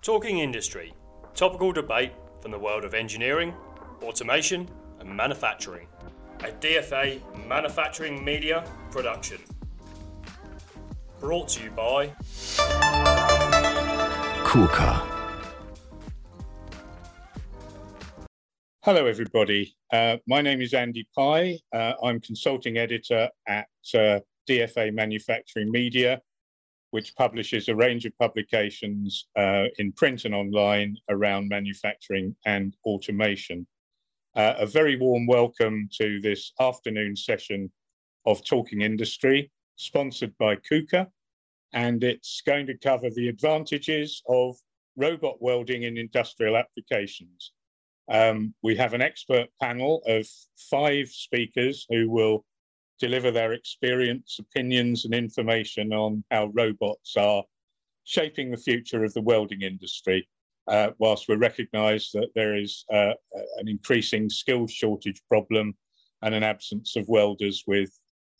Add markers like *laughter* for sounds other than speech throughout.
Talking Industry topical debate from the world of engineering, automation, and manufacturing. A DFA manufacturing media production. Brought to you by KUKA. Hello, everybody. Uh, my name is Andy Pye. Uh, I'm consulting editor at uh, DFA Manufacturing Media, which publishes a range of publications uh, in print and online around manufacturing and automation. Uh, a very warm welcome to this afternoon session of Talking Industry, sponsored by KUKA, and it's going to cover the advantages of robot welding in industrial applications. Um, we have an expert panel of five speakers who will deliver their experience, opinions, and information on how robots are shaping the future of the welding industry, uh, whilst we recognise that there is uh, an increasing skills shortage problem and an absence of welders with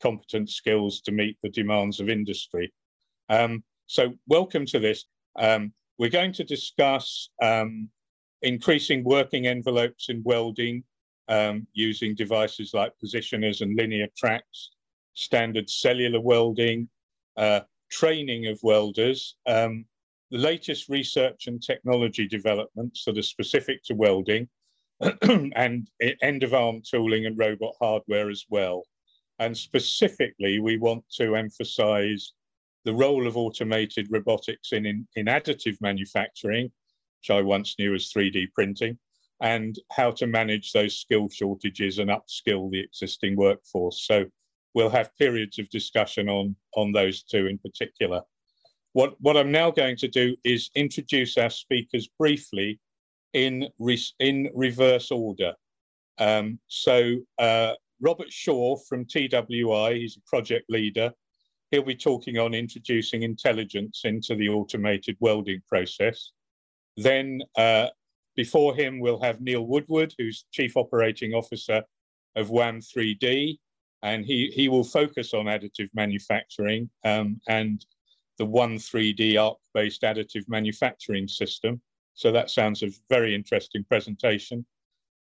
competent skills to meet the demands of industry. Um, so, welcome to this. Um, we're going to discuss um, increasing working envelopes in welding um, using devices like positioners and linear tracks, standard cellular welding, uh, training of welders, um, the latest research and technology developments that are specific to welding, *clears throat* and end of arm tooling and robot hardware as well. And specifically, we want to emphasize the role of automated robotics in, in, in additive manufacturing, which I once knew as 3D printing, and how to manage those skill shortages and upskill the existing workforce. So we'll have periods of discussion on, on those two in particular. What, what I'm now going to do is introduce our speakers briefly in, re, in reverse order. Um, so uh, Robert Shaw from TWI, he's a project leader. He'll be talking on introducing intelligence into the automated welding process. Then uh, before him, we'll have Neil Woodward, who's Chief Operating Officer of WAM 3D, and he, he will focus on additive manufacturing um, and the One 3D ARC-based additive manufacturing system. So that sounds a very interesting presentation.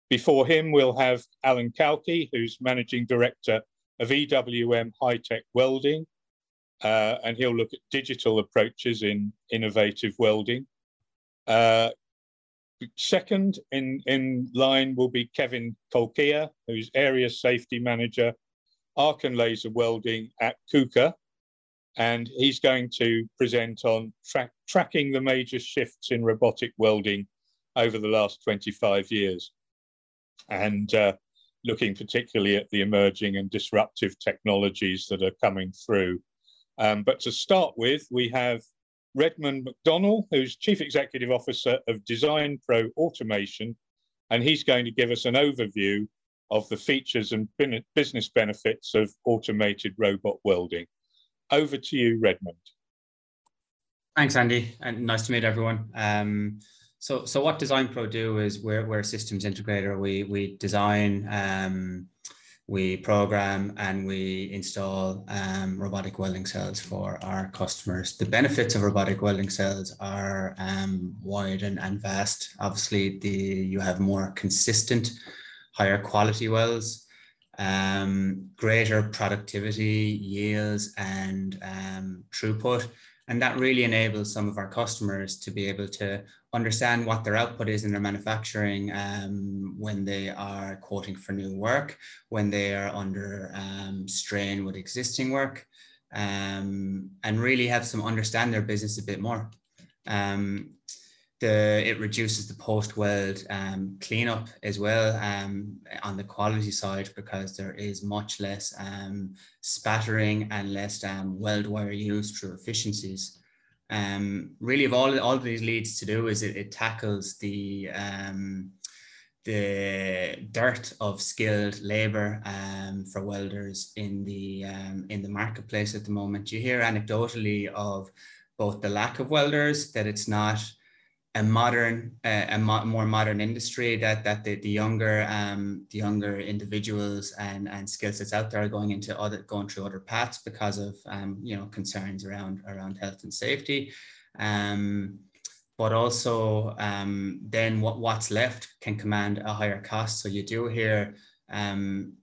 Before him, we'll have Alan Kalki, who's Managing Director of EWM High Tech Welding, uh, and he'll look at digital approaches in innovative welding. Uh, Second in, in line will be Kevin Kolkia, who's Area Safety Manager, Arc and Laser Welding at KUKA. And he's going to present on tra tracking the major shifts in robotic welding over the last 25 years and uh, looking particularly at the emerging and disruptive technologies that are coming through. Um, but to start with, we have Redmond McDonnell, who's Chief Executive Officer of Design Pro Automation, and he's going to give us an overview of the features and business benefits of automated robot welding. Over to you, Redmond. Thanks, Andy, and nice to meet everyone. Um, so, so what Design Pro do is we're, we're a systems integrator. We, we design um, we program and we install um, robotic welding cells for our customers. The benefits of robotic welding cells are um, wide and, and vast. Obviously, the you have more consistent, higher quality welds, um, greater productivity, yields, and um, throughput. And that really enables some of our customers to be able to understand what their output is in their manufacturing um, when they are quoting for new work, when they are under um, strain with existing work, um, and really have some understand their business a bit more. Um, the, it reduces the post weld um, cleanup as well um, on the quality side because there is much less spattering and less weld wire use through efficiencies um, really of all all these leads to do is it, it tackles the um, the dirt of skilled labor um, for welders in the um, in the marketplace at the moment. You hear anecdotally of both the lack of welders, that it's not a modern, uh, a mo- more modern industry that that the, the younger um, the younger individuals and and skill sets out there are going into other going through other paths because of um, you know concerns around around health and safety. Um, but also um, then what, what's left can command a higher cost. So you do hear um,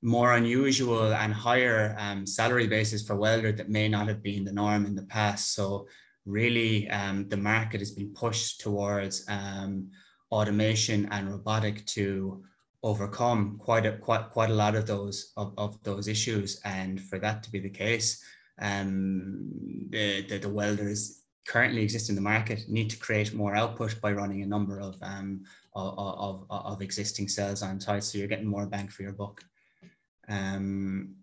more unusual and higher um, salary basis for welder that may not have been the norm in the past. So really um, the market has been pushed towards um, automation and robotic to overcome quite a quite quite a lot of those of, of those issues. And for that to be the case um, the, the, the welders currently exist in the market need to create more output by running a number of um, of, of, of existing cells on site. So you're getting more bang for your buck. Um,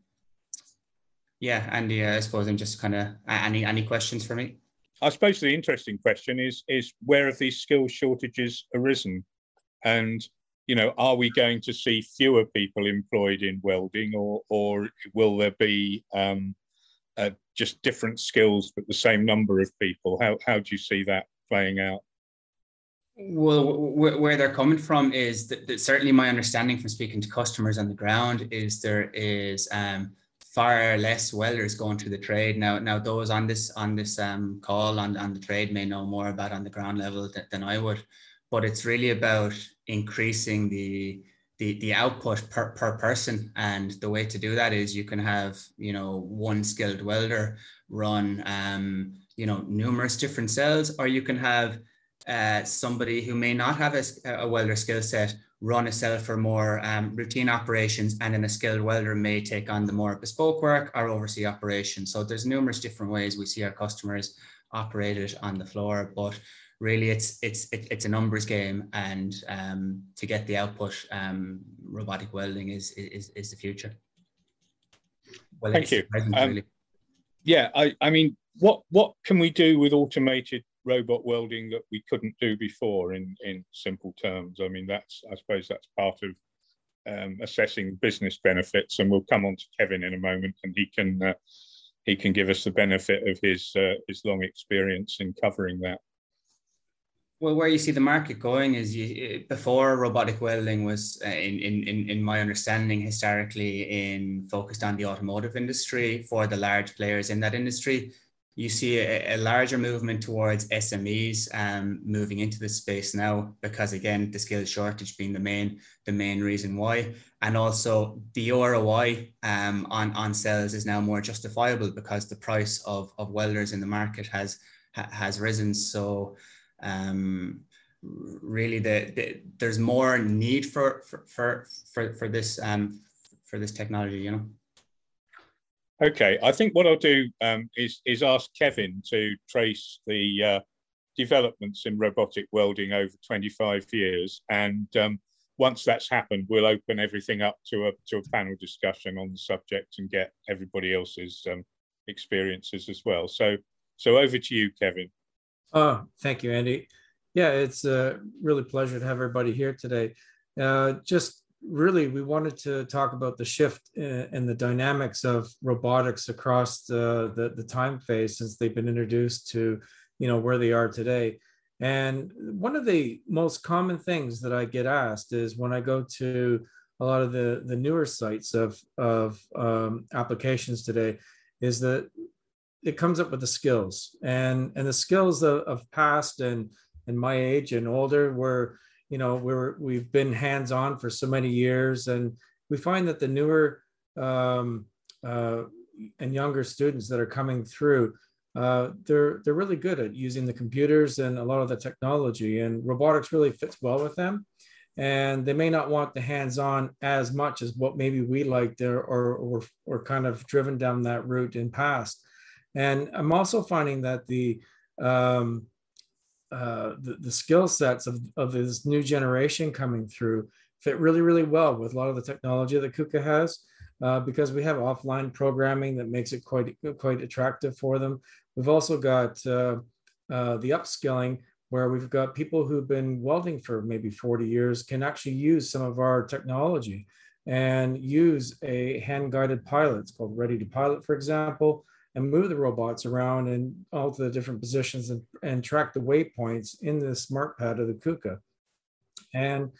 yeah Andy I suppose I'm just kind of any any questions for me I suppose the interesting question is is where have these skill shortages arisen, and you know, are we going to see fewer people employed in welding, or or will there be um, uh, just different skills but the same number of people? How how do you see that playing out? Well, where they're coming from is that, that, certainly my understanding from speaking to customers on the ground is there is um, far less welders going through the trade now. Now those on this on this um, call on, on the trade may know more about on the ground level than, than I would, but it's really about increasing the the, the output per, per person and the way to do that is you can have you know one skilled welder run um, you know numerous different cells or you can have uh, somebody who may not have a, a welder skill set run a cell for more um, routine operations and then a skilled welder may take on the more bespoke work or oversee operations. So there's numerous different ways we see our customers operated on the floor, but really it's it's it's a numbers game and um, to get the output, um, robotic welding is, is, is the future. Well, Thank you. Um, really. Yeah, I, I mean, what what can we do with automated robot welding that we couldn't do before in in simple terms. I mean that's i suppose that's part of um, assessing business benefits and we'll come on to kevin in a moment and he can uh, he can give us the benefit of his uh, his long experience in covering that. Well, where you see the market going is you, before robotic welding was, uh, in, in, in my understanding, historically in focused on the automotive industry for the large players in that industry you see a, a, larger movement towards SMEs um, moving into this space now because again the skill shortage being the main the main reason why. And also the ROI um, on on cells is now more justifiable because the price of, of welders in the market has has risen. So um, really the, the, there's more need for for for for, for this um, for this technology you know Okay, I think what I'll do um, is is ask Kevin to trace the uh, developments in robotic welding over 25 years, and um, once that's happened, we'll open everything up to a to a panel discussion on the subject and get everybody else's um, experiences as well. So, so over to you, Kevin. Oh, thank you, Andy. Yeah, it's a really pleasure to have everybody here today. Uh, just really we wanted to talk about the shift in the dynamics of robotics across the, the, the time phase since they've been introduced to you know where they are today. And one of the most common things that i get asked is when i go to a lot of the the newer sites of of um, applications today is that it comes up with the skills. And and the skills of, of past and and my age and older were you know we're we've been hands on for so many years and we find that the newer um, uh, and younger students that are coming through uh, they're they're really good at using the computers and a lot of the technology and robotics really fits well with them. And they may not want the hands-on as much as what maybe we liked there or, or or kind of driven down that route in past. And i'm also finding that the um, uh, the, the skill sets of, of this new generation coming through fit really, really well with a lot of the technology that KUKA has. Uh, because we have offline programming that makes it quite quite attractive for them. We've also got uh, uh, the upskilling where we've got people who've been welding for maybe 40 years can actually use some of our technology and use a hand guided pilot. It's called Ready to Pilot, for example, and move the robots around and all the different positions and, and track the waypoints in the smartPAD of the KUKA. And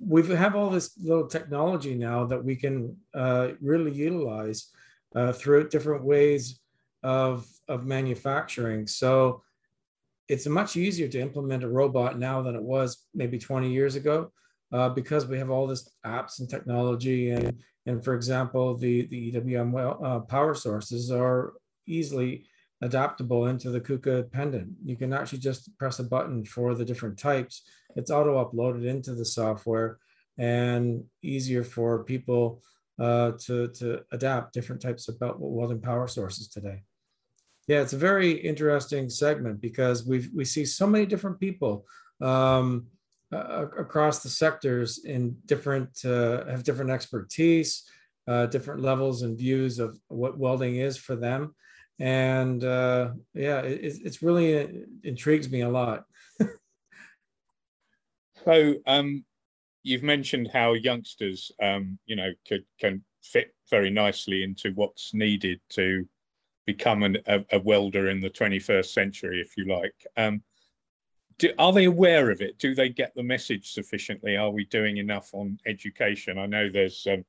we have all this little technology now that we can uh, really utilize uh, throughout different ways of, of manufacturing. So it's much easier to implement a robot now than it was maybe 20 years ago uh, because we have all this apps and technology and and for example the the EWM uh, power sources are easily adaptable into the KUKA pendant. You can actually just press a button for the different types. It's auto uploaded into the software and easier for people uh, to, to adapt different types of belt welding power sources today. Yeah, it's a very interesting segment because we we see so many different people um, across the sectors in different uh, have different expertise, uh, different levels and views of what welding is for them, and uh, yeah, it, it's really it uh, intrigues me a lot. *laughs* so um, you've mentioned how youngsters, um, you know, could can fit very nicely into what's needed to become an, a, a, welder in the 21st century, if you like. Um, do, are they aware of it? Do they get the message sufficiently? Are we doing enough on education? I know there's um,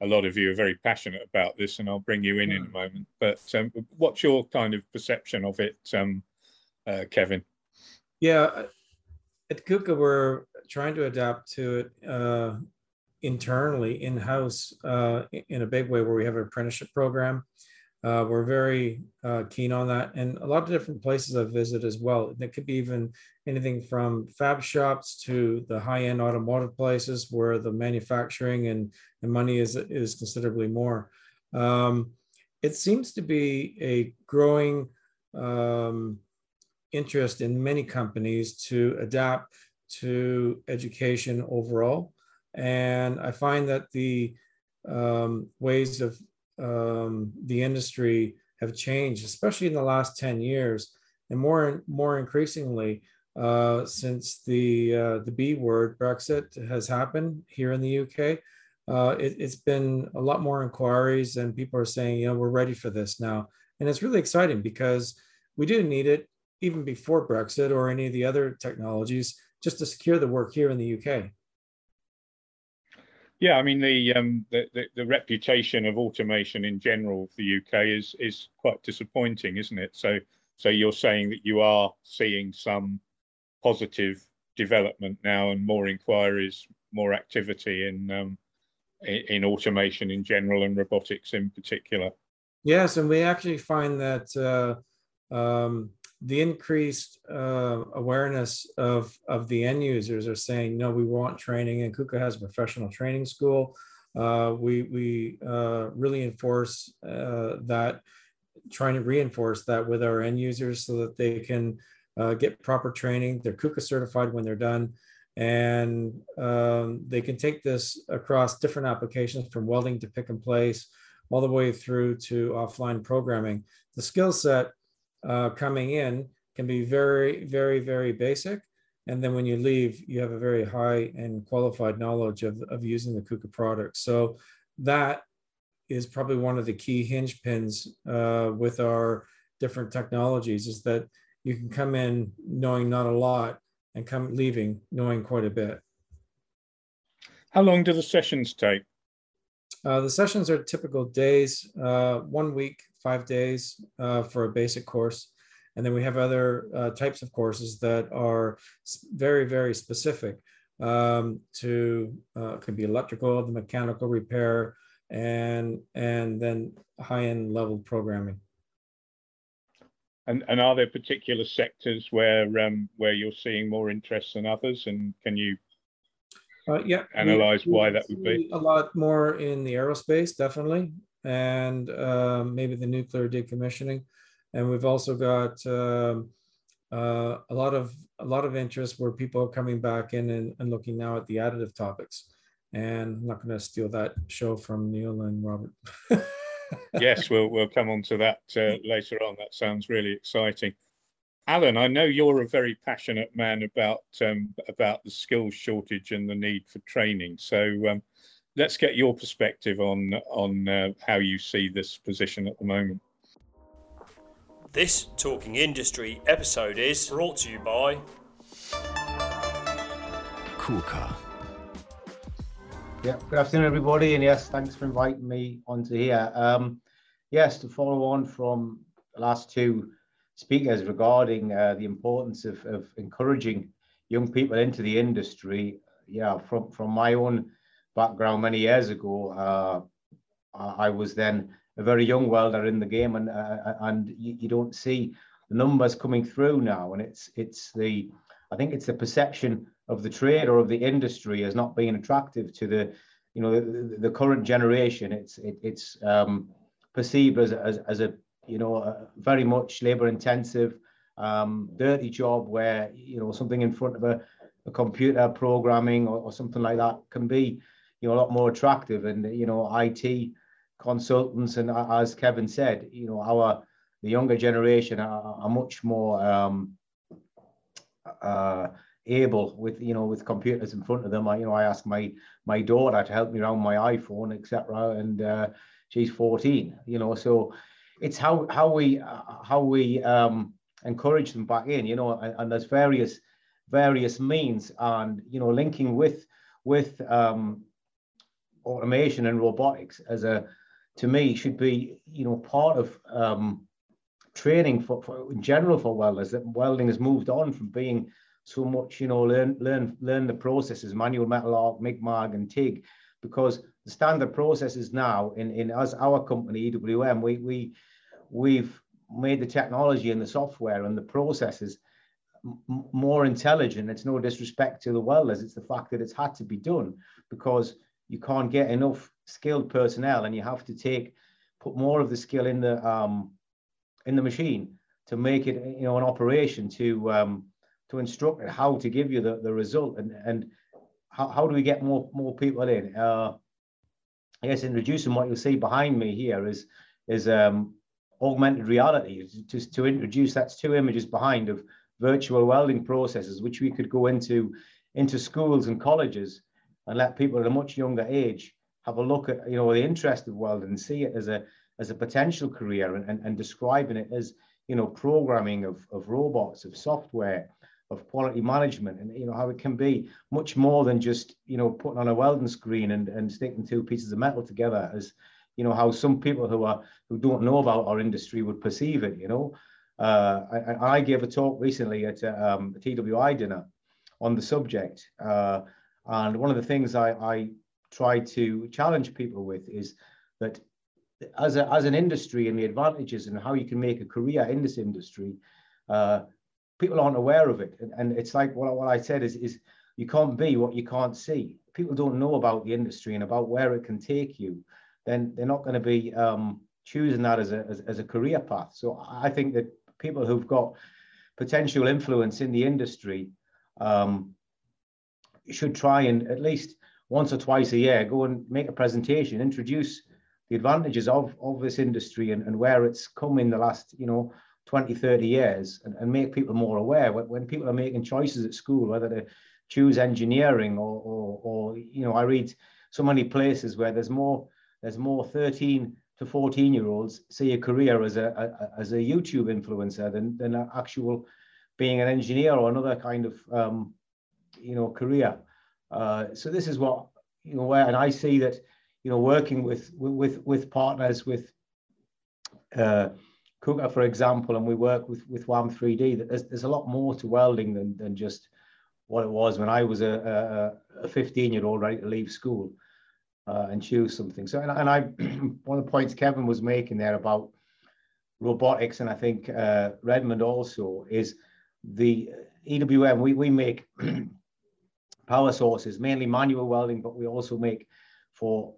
a lot of you are very passionate about this, and I'll bring you in in a hmm. moment. But um, what's your kind of perception of it, um, uh, Kevin? Yeah, at KUKA, we're trying to adapt to it uh, internally, in house, uh, in a big way, where we have an apprenticeship program. Uh, we're very uh, keen on that, and a lot of different places I've visited as well. It could be even anything from fab shops to the high-end automotive places where the manufacturing and, and money is is considerably more. Um, it seems to be a growing um, interest in many companies to adapt to education overall, and I find that the um, ways of um, the industry have changed, especially in the last 10 years, and more and more increasingly uh, since the uh, the B word Brexit has happened here in the UK. Uh, it, has been a lot more inquiries, and people are saying, you know, we're ready for this now, and it's really exciting because we do need it even before Brexit or any of the other technologies just to secure the work here in the UK. Yeah, I mean the, um, the, the the reputation of automation in general of the UK is is quite disappointing, isn't it? So so you're saying that you are seeing some positive development now and more inquiries, more activity in um, in, in automation in general and robotics in particular. Yes, and we actually find that uh, um, the increased uh, awareness of, of the end users are saying, no, we want training, and KUKA has a professional training school. Uh, we we uh, really enforce uh, that, trying to reinforce that with our end users so that they can uh, get proper training. They're KUKA certified when they're done, and um, they can take this across different applications from welding to pick and place, all the way through to offline programming. The skill set uh, coming in can be very, very, very basic. And then when you leave, you have a very high and qualified knowledge of, of using the KUKA products. So that is probably one of the key hinge pins uh, with our different technologies is that you can come in knowing not a lot and come leaving knowing quite a bit. How long do the sessions take? Uh, the sessions are typical days, uh, one week, five days uh, for a basic course. And then we have other uh, types of courses that are very, very specific um, to, uh, could be electrical, the mechanical repair, and, and then high-end level programming. And, and are there particular sectors where um, where you're seeing more interest than others? And can you uh, yeah. Analyze we, why that would be. A lot more in the aerospace, definitely, and uh, maybe the nuclear decommissioning. And we've also got um, uh, a lot of a lot of interest where people are coming back in and, and looking now at the additive topics. And I'm not going to steal that show from Neil and Robert. *laughs* yes, we'll we'll come on to that uh, later on. That sounds really exciting. Alan, I know you're a very passionate man about um, about the skills shortage and the need for training. So um, let's get your perspective on on uh, how you see this position at the moment. This Talking Industry episode is brought to you by KUKA. Yeah, good afternoon, everybody, and yes, thanks for inviting me onto here. Um, yes, to follow on from the last two speakers regarding uh, the importance of, of encouraging young people into the industry. Yeah, from from my own background many years ago, uh, I was then a very young welder in the game, and uh, and you, you, don't see the numbers coming through now, and it's it's the I think it's the perception of the trade or of the industry as not being attractive to the you know the, the current generation. It's it, it's um, perceived as, as as a you know a very much labor intensive, um, dirty job where you know something in front of a, a computer programming or, or something like that can be you know a lot more attractive and you know IT consultants and as Kevin said, you know our the younger generation are, are much more um, uh, able with you know with computers in front of them. I you know I ask my my daughter to help me around my iPhone, etc. And uh, she's 14. You know, so it's how how we uh, how we um, encourage them back in. You know, and, and, there's various various means, and you know, linking with with um, automation and robotics as a to me should be you know part of um, training for, for in general for welders that welding has moved on from being so much you know learn learn learn the processes manual metal arc mig mag and tig because the standard processes now in in as our company ewm we we we've made the technology and the software and the processes more intelligent. It's no disrespect to the welders. It's the fact that it's had to be done because you can't get enough skilled personnel and you have to take put more of the skill in the um, in the machine to make it you know an operation to um, to instruct it how to give you the, the result. And and how, how do we get more more people in? Uh, I guess introducing what you'll see behind me here is is um, augmented reality. Just to introduce that's two images behind of virtual welding processes which we could go into into schools and colleges and let people at a much younger age have a look at you know the interest of welding and see it as a as a potential career and, and, and describing it as you know programming of, of robots of software of quality management and you know how it can be much more than just you know putting on a welding screen and, and sticking two pieces of metal together as you know how some people who are who don't know about our industry would perceive it you know? Uh, I, I gave a talk recently at a, um, a TWI dinner on the subject uh, and one of the things I, I try to challenge people with is that as, a, as an industry and the advantages and how you can make a career in this industry, uh, people aren't aware of it. And, it's like what, what I said is, is you can't be what you can't see. People don't know about the industry and about where it can take you. Then they're not going to be um, choosing that as a, as, as a career path. So I think that people who've got potential influence in the industry um, should try and at least once or twice a year go and make a presentation, introduce the advantages of, of this industry and, and where it's come in the last, you know, 20, 30 years and, and make people more aware when, when people are making choices at school, whether to choose engineering or, or, or, you know, I read so many places where there's more, there's more 13 to 14 year olds see a career as a, a, as a YouTube influencer than, than actual being an engineer or another kind of, um, you know, career. Uh, so this is what you know where, and I see that you know working with with with partners with uh, KUKA, for example, and we work with with WAM 3D. That there's there's a lot more to welding than than just what it was when I was a, a 15 year old ready to leave school uh, and choose something. So and, and I *clears throat* one of the points Kevin was making there about robotics, and I think uh, Redmond also is the EWM. We we make *clears throat* power sources, mainly manual welding, but we also make for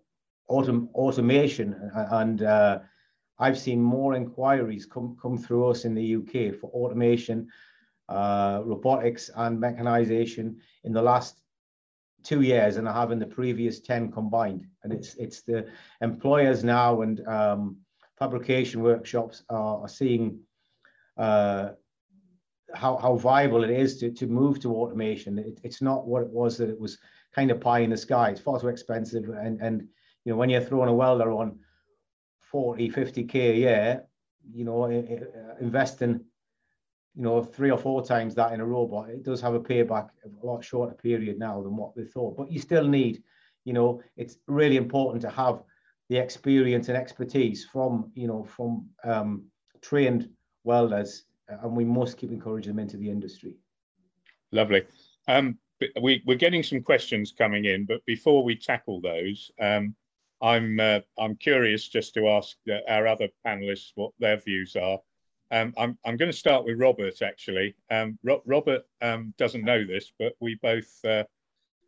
autom automation. And uh, I've seen more inquiries come, come through us in the UK for automation, uh, robotics and mechanization in the last two years and I have in the previous 10 combined. And it's, it's the employers now and um, fabrication workshops are, are seeing uh, how, how viable it is to, to move to automation. It, it's not what it was that it was kind of pie in the sky. It's far too expensive. And, and you know, when you're throwing a welder on 40, 50K a year, you know, investing, you know, three or four times that in a robot, it does have a payback a lot shorter period now than what they thought. But you still need, you know, it's really important to have the experience and expertise from, you know, from um, trained welders and we must keep encouraging them into the industry. Lovely. Um, we, we're getting some questions coming in, but before we tackle those, um, I'm uh, I'm curious just to ask our other panelists what their views are. Um, I'm I'm going to start with Robert actually. Um, Ro Robert um, doesn't know this, but we both uh,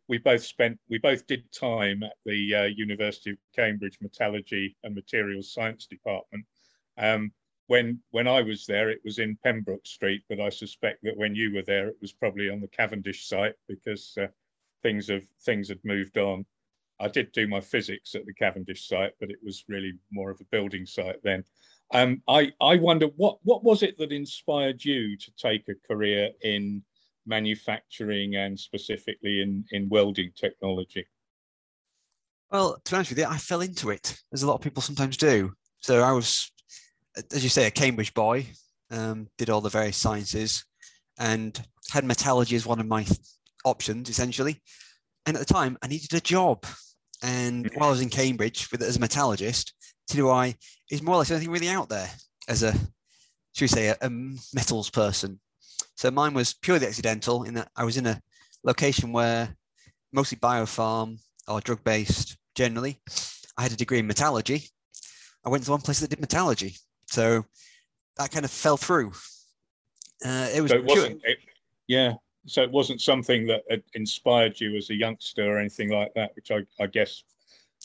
we both spent we both did time at the uh, University of Cambridge Metallurgy and Materials Science Department. Um, when when I was there, it was in Pembroke Street, but I suspect that when you were there, it was probably on the Cavendish site because uh, things have things had moved on. I did do my physics at the Cavendish site, but it was really more of a building site then. Um, I I wonder what what was it that inspired you to take a career in manufacturing and specifically in in welding technology? Well, to be honest with you, I fell into it, as a lot of people sometimes do. So I was, as you say, a Cambridge boy, um, did all the various sciences, and had metallurgy as one of my options essentially. And at the time, I needed a job. And while I was in Cambridge with as a metallurgist, TWI is more or less anything really out there as a, should we say, a, a metals person. So mine was purely accidental in that I was in a location where mostly biopharm or drug based generally. I had a degree in metallurgy. I went to one place that did metallurgy. So that kind of fell through. Uh, it was so it wasn't, it, yeah, so it wasn't something that inspired you as a youngster or anything like that which I, I, guess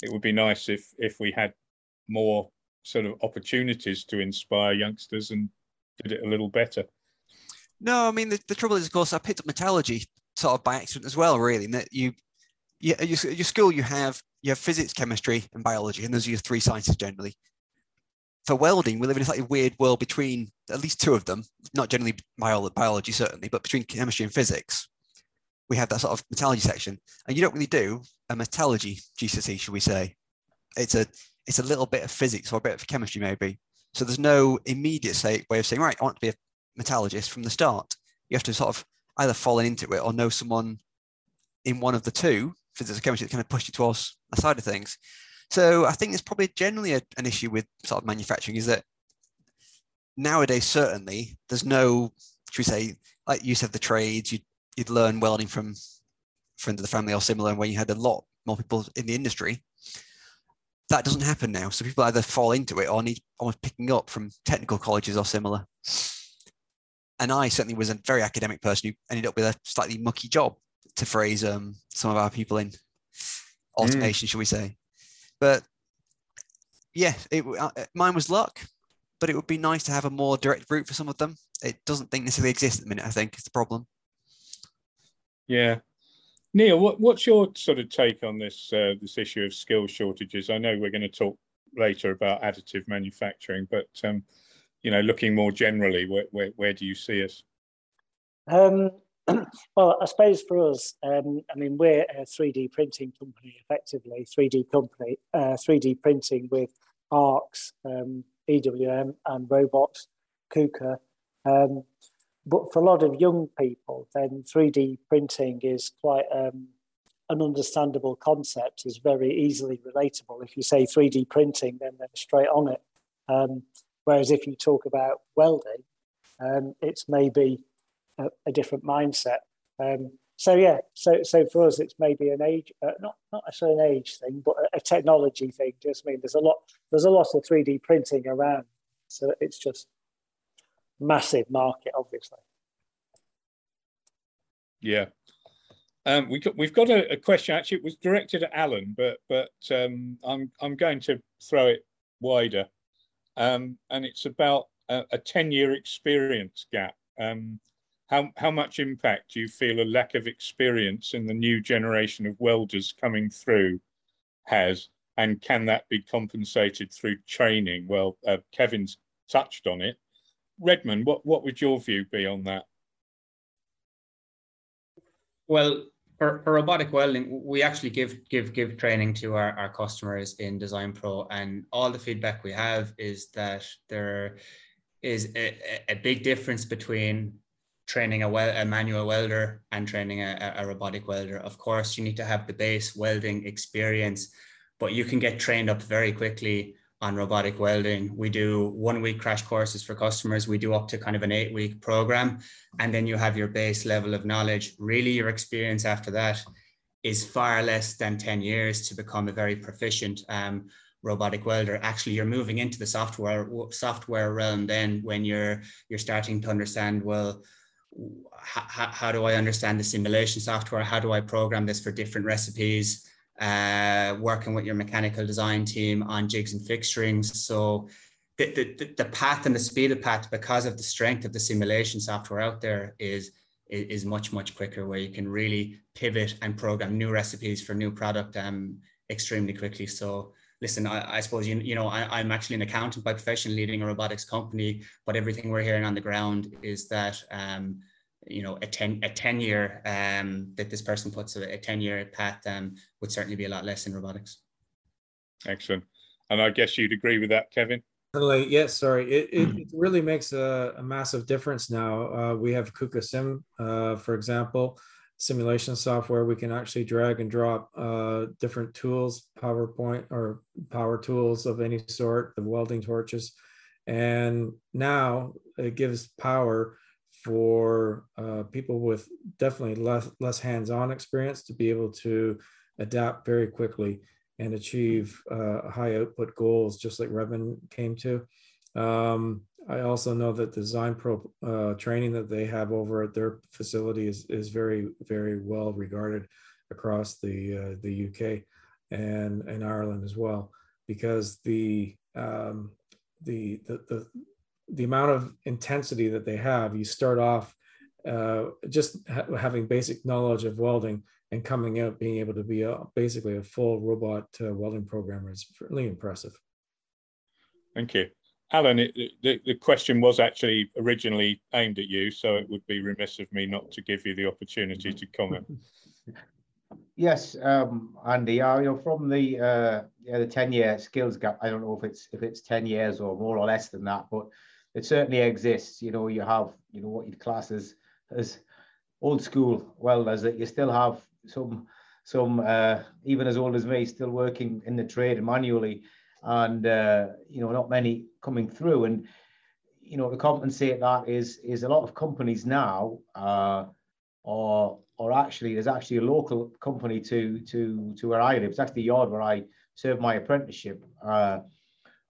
it would be nice if if we had more sort of opportunities to inspire youngsters and did it a little better. No i mean the, the trouble is of course i picked up metallurgy sort of by accident as well really in that you yeah your, your school you have you have physics chemistry and biology and those are your three sciences generally for welding, we live in a slightly weird world between at least two of them, not generally biology, certainly, but between chemistry and physics. We have that sort of metallurgy section, and you don't really do a metallurgy GCSE, should we say? It's a it's a little bit of physics or a bit of chemistry, maybe. So there's no immediate say, way of saying, right, I want to be a metallurgist from the start. You have to sort of either fall into it or know someone in one of the two, physics or chemistry, that kind of push you towards a side of things. So I think there's probably generally a, an issue with sort of manufacturing is that nowadays certainly there's no, should we say, like you said, the trades you'd, you'd learn welding from friends of the family or similar, and when you had a lot more people in the industry, that doesn't happen now. So people either fall into it or need almost picking up from technical colleges or similar. And I certainly was a very academic person who ended up with a slightly mucky job, to phrase um, some of our people in automation, mm. shall we say. But yeah, it, uh, mine was luck, but it would be nice to have a more direct route for some of them. It doesn't think necessarily exist at the minute. I think is the problem. Yeah, Neil, what, what's your sort of take on this uh, this issue of skill shortages? I know we're going to talk later about additive manufacturing, but um, you know, looking more generally, where, where, where do you see us? Um, *clears throat* well, I suppose for us, um, I mean, we're a 3D printing company, effectively 3D company, uh, 3D printing with ARCs, um, EWM, and robots, KUKA. Um, but for a lot of young people, then 3D printing is quite um, an understandable concept, is very easily relatable. If you say 3D printing, then they're straight on it. Um, whereas if you talk about welding, um, it's maybe a, a different mindset. Um, so yeah, so so for us, it's maybe an age, uh, not not necessarily an age thing, but a, a technology thing. Just I mean, there's a lot there's a lot of 3D printing around, so it's just massive market, obviously. Yeah. Um, we we've got a, a, question. Actually, it was directed at Alan, but but um, I'm I'm going to throw it wider, um, and it's about a, a ten year experience gap. Um, how, how much impact do you feel a lack of experience in the new generation of welders coming through has? And can that be compensated through training? Well, uh, Kevin's touched on it. Redmond, what, what would your view be on that? Well, for, for robotic welding, we actually give give give training to our, our customers in Design Pro, and all the feedback we have is that there is a, a big difference between training a, wel- a manual welder and training a, a robotic welder. Of course, you need to have the base welding experience, but you can get trained up very quickly on robotic welding. We do one week crash courses for customers. We do up to kind of an eight week program. And then you have your base level of knowledge. Really, your experience after that is far less than 10 years to become a very proficient um, robotic welder. Actually, you're moving into the software software realm then when you're you're starting to understand, well, how, how do I understand the simulation software? How do I program this for different recipes? uh, working with your mechanical design team on jigs and fixturings. So the, the, the path and the speed of path, because of the strength of the simulation software out there, is is much much quicker. Where you can really pivot and program new recipes for new product um, extremely quickly. So listen, I, I suppose you you know I, am actually an accountant by profession, leading a robotics company, but everything we're hearing on the ground is that. Um, you know a 10 a 10 year um that this person puts a, a 10 year path um would certainly be a lot less in robotics. Excellent. And i guess you'd agree with that kevin? Like yes sorry. It, it, it really makes a, a, massive difference now. Uh, we have KUKA.Sim uh, for example simulation software. We can actually drag and drop uh, different tools powerpoint or power tools of any sort the welding torches. And now it gives power for uh, people with definitely less less hands-on experience to be able to adapt very quickly and achieve uh, high output goals, just like Revin came to. Um, I also know that Design Pro uh, training that they have over at their facility is, is very, very well regarded across the uh, the UK and, and Ireland as well, because the um, the, the the the amount of intensity that they have, you start off uh, just ha- having basic knowledge of welding and coming out being able to be a, basically a full robot uh, welding programmer is really impressive. Thank you. Alan, it, the, the question was actually originally aimed at you, so it would be remiss of me not to give you the opportunity to comment. *laughs* Yes, um, Andy, uh, you know, from the uh, yeah, the ten year skills gap, I don't know if it's if it's ten years or more or less than that, but it certainly exists. You know, you have, you know, what you'd class as, as old school welders that you still have some, some uh, even as old as me, still working in the trade manually, and uh, you know, not many coming through. And you know, to compensate that is is a lot of companies now, uh, or or actually, there's actually a local company to to to where I live. It's actually the yard where I served my apprenticeship. Uh,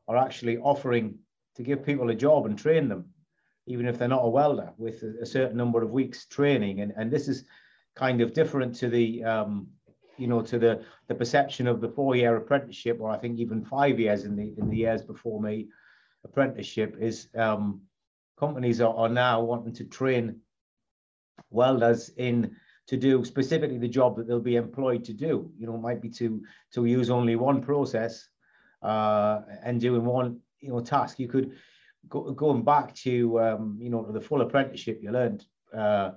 are actually offering to give people a job and train them, even if they're not a welder, with a, certain number of weeks training. And, and this is kind of different to the, um, you know, to the, the perception of the four-year apprenticeship, or I think even five years in the in the years before me, apprenticeship is um, companies are, are now wanting to train welders in to do specifically the job that they'll be employed to do. You know, it might be to to use only one process uh, and doing one you know task. You could go, going back to um, you know the full apprenticeship. You learned uh,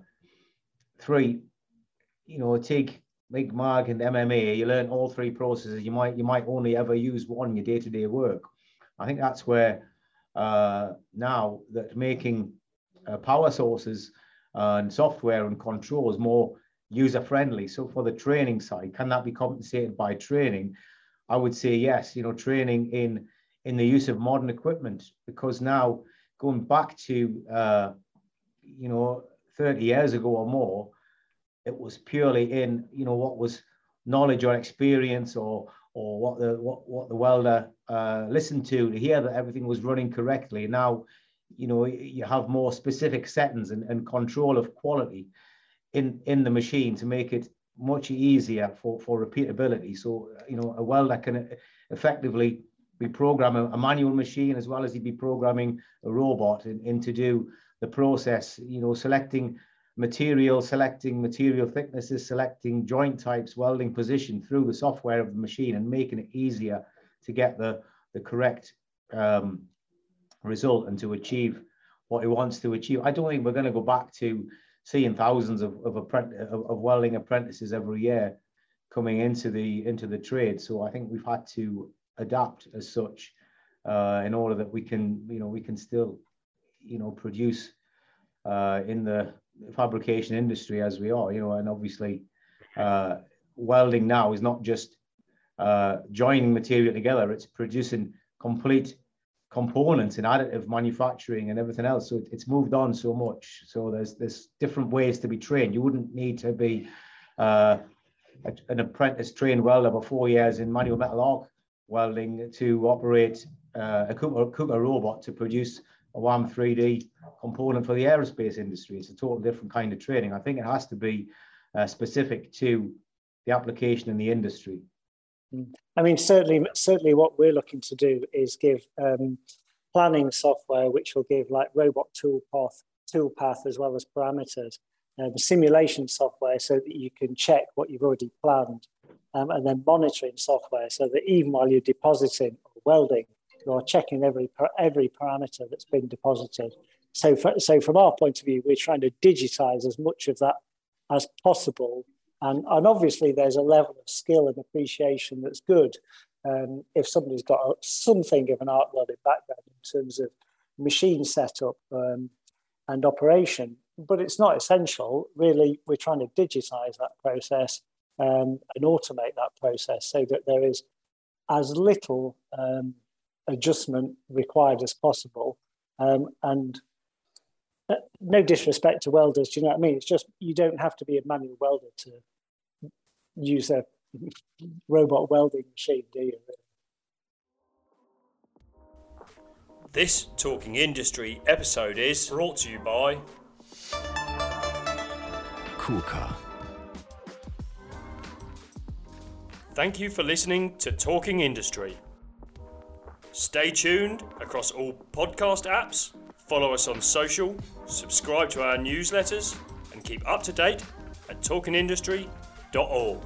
three, you know, TIG, MIG, MAG, and MMA. You learn all three processes. You might you might only ever use one in your day to day work. I think that's where uh, now that making uh, power sources and software and controls more user friendly. So for the training side, can that be compensated by training? I would say yes. You know, training in in the use of modern equipment because now going back to uh, you know 30 years ago or more it was purely in you know what was knowledge or experience or or what the what, what the welder uh, listened to to hear that everything was running correctly. Now you know you have more specific settings and, and control of quality in in the machine to make it much easier for for repeatability. So you know a welder can effectively be programming a, manual machine as well as he'd be programming a robot in, in to do the process, you know, selecting material, selecting material thicknesses, selecting joint types, welding position through the software of the machine and making it easier to get the, the correct um, result and to achieve what he wants to achieve. I don't think we're going to go back to seeing thousands of, of, of, of welding apprentices every year coming into the into the trade. So I think we've had to adapt as such uh, in order that we can, you know, we can still, you know, produce uh, in the fabrication industry as we are, you know, and obviously uh, welding now is not just uh, joining material together, it's producing complete components in additive manufacturing and everything else. So it's moved on so much. So there's there's different ways to be trained. You wouldn't need to be uh, an apprentice trained welder for four years in manual metal arc welding to operate uh, a KUKA robot to produce a WAAM 3D component for the aerospace industry. It's a total different kind of training. I think it has to be uh, specific to the application in the industry. I mean, certainly, certainly, what we're looking to do is give um, planning software, which will give like robot toolpath, toolpath as well as parameters, um, simulation software, so that you can check what you've already planned, um, and then monitoring software, so that even while you're depositing or welding, you're checking every every parameter that's been deposited. So, for, so from our point of view, we're trying to digitize as much of that as possible and, and obviously, there's a level of skill and appreciation that's good um, if somebody's got a, something of an arc welding background in terms of machine setup um, and operation. But it's not essential. Really, we're trying to digitize that process um, and automate that process so that there is as little um, adjustment required as possible. Um, and uh, no disrespect to welders, do you know what I mean? It's just you don't have to be a manual welder to use a *laughs* robot welding machine, do you? This Talking Industry episode is brought to you by KUKA. Thank you for listening to Talking Industry. Stay tuned across all podcast apps, follow us on social, subscribe to our newsletters, and keep up to date at talkingindustry.org.